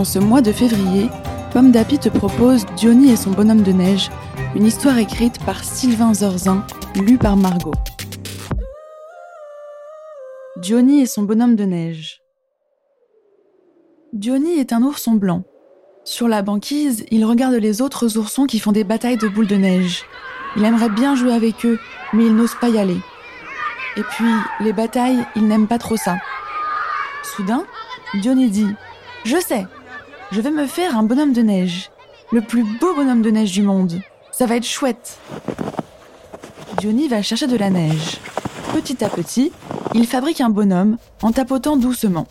En ce mois de février, Pomme d'Api te propose Diony et son bonhomme de neige, une histoire écrite par Sylvain Zorzin, lue par Margot. Diony et son bonhomme de neige. Diony est un ourson blanc. Sur la banquise, il regarde les autres oursons qui font des batailles de boules de neige. Il aimerait bien jouer avec eux, mais il n'ose pas y aller. Et puis, les batailles, il n'aime pas trop ça. Soudain, Diony dit ⁇ Je sais, je vais me faire un bonhomme de neige. Le plus beau bonhomme de neige du monde. Ça va être chouette. Diony va chercher de la neige. Petit à petit, il fabrique un bonhomme en tapotant doucement.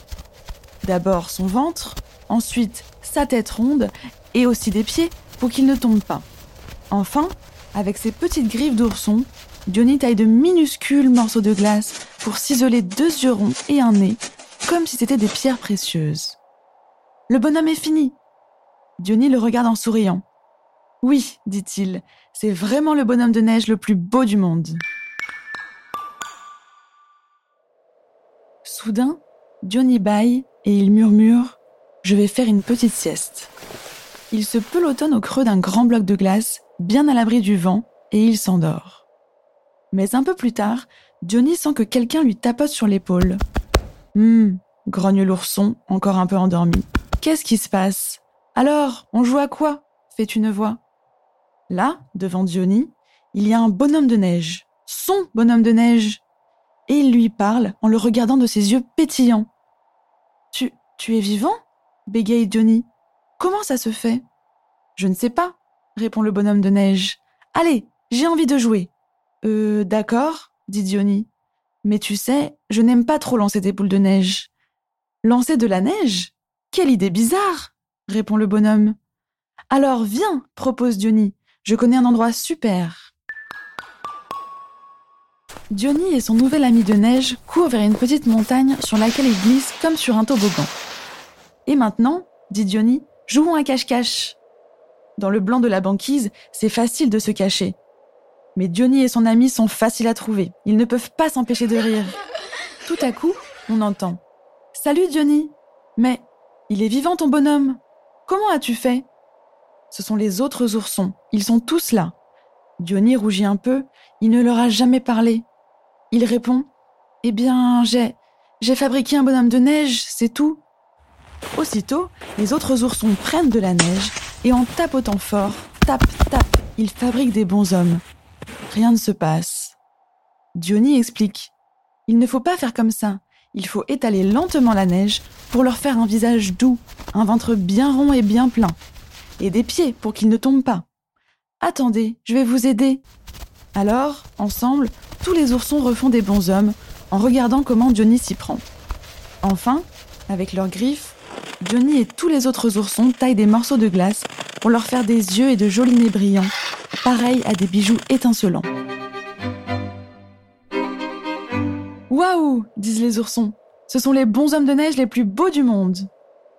D'abord son ventre, ensuite sa tête ronde et aussi des pieds pour qu'il ne tombe pas. Enfin, avec ses petites griffes d'ourson, Diony taille de minuscules morceaux de glace pour ciseler deux yeux ronds et un nez, comme si c'était des pierres précieuses. Le bonhomme est fini. Diony le regarde en souriant. Oui, dit-il, c'est vraiment le bonhomme de neige le plus beau du monde. Soudain, Diony baille et il murmure Je vais faire une petite sieste. Il se pelotonne au creux d'un grand bloc de glace, bien à l'abri du vent, et il s'endort. Mais un peu plus tard, Diony sent que quelqu'un lui tapote sur l'épaule. Hum, grogne l'ourson, encore un peu endormi. Qu'est-ce qui se passe? Alors, on joue à quoi? Fait une voix. Là, devant Diony, il y a un bonhomme de neige, son bonhomme de neige. Et il lui parle en le regardant de ses yeux pétillants. Tu, tu es vivant? bégaye Diony. Comment ça se fait? Je ne sais pas, répond le bonhomme de neige. Allez, j'ai envie de jouer. Euh, d'accord, dit Diony. Mais tu sais, je n'aime pas trop lancer des boules de neige. Lancer de la neige? Quelle idée bizarre répond le bonhomme. Alors viens, propose Diony. Je connais un endroit super. Diony et son nouvel ami de neige courent vers une petite montagne sur laquelle ils glissent comme sur un toboggan. Et maintenant, dit Diony, jouons à cache-cache. Dans le blanc de la banquise, c'est facile de se cacher. Mais Diony et son ami sont faciles à trouver. Ils ne peuvent pas s'empêcher de rire. Tout à coup, on entend Salut Diony Mais il est vivant ton bonhomme. Comment as-tu fait? Ce sont les autres oursons. Ils sont tous là. Diony rougit un peu. Il ne leur a jamais parlé. Il répond Eh bien, j'ai. J'ai fabriqué un bonhomme de neige, c'est tout. Aussitôt, les autres oursons prennent de la neige et en tapotant fort, tap, tap, ils fabriquent des bons hommes. Rien ne se passe. Diony explique Il ne faut pas faire comme ça il faut étaler lentement la neige pour leur faire un visage doux, un ventre bien rond et bien plein, et des pieds pour qu'ils ne tombent pas. Attendez, je vais vous aider. Alors, ensemble, tous les oursons refont des bons hommes en regardant comment Johnny s'y prend. Enfin, avec leurs griffes, Johnny et tous les autres oursons taillent des morceaux de glace pour leur faire des yeux et de jolis nez brillants, pareils à des bijoux étincelants. Waouh disent les oursons. Ce sont les bons hommes de neige les plus beaux du monde.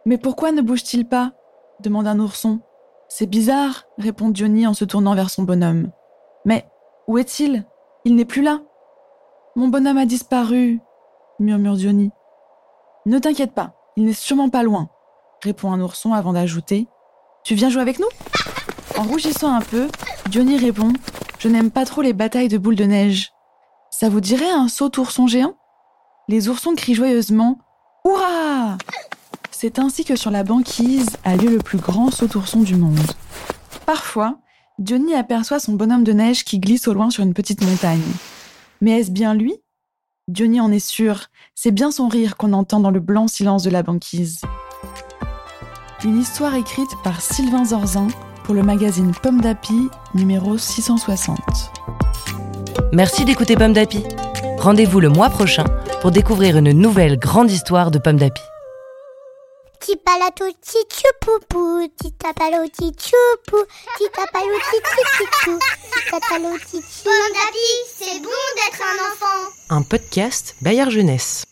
Mais pourquoi ne bougent-ils pas? demande un ourson. C'est bizarre, répond Johnny en se tournant vers son bonhomme. Mais où est-il? Il n'est plus là. Mon bonhomme a disparu, murmure Johnny. Ne t'inquiète pas, il n'est sûrement pas loin, répond un ourson avant d'ajouter. Tu viens jouer avec nous? En rougissant un peu, Johnny répond Je n'aime pas trop les batailles de boules de neige. Ça vous dirait un saut ourson géant? Les oursons crient joyeusement Hurrah C'est ainsi que sur la banquise a lieu le plus grand saut ourson du monde. Parfois, Johnny aperçoit son bonhomme de neige qui glisse au loin sur une petite montagne. Mais est-ce bien lui? Johnny en est sûr, c'est bien son rire qu'on entend dans le blanc silence de la banquise. Une histoire écrite par Sylvain Zorzin pour le magazine Pomme d'Api numéro 660. Merci d'écouter Pomme d'Api. Rendez-vous le mois prochain pour découvrir une nouvelle grande histoire de Pomme d'Api. Un. Un podcast Bayard Jeunesse.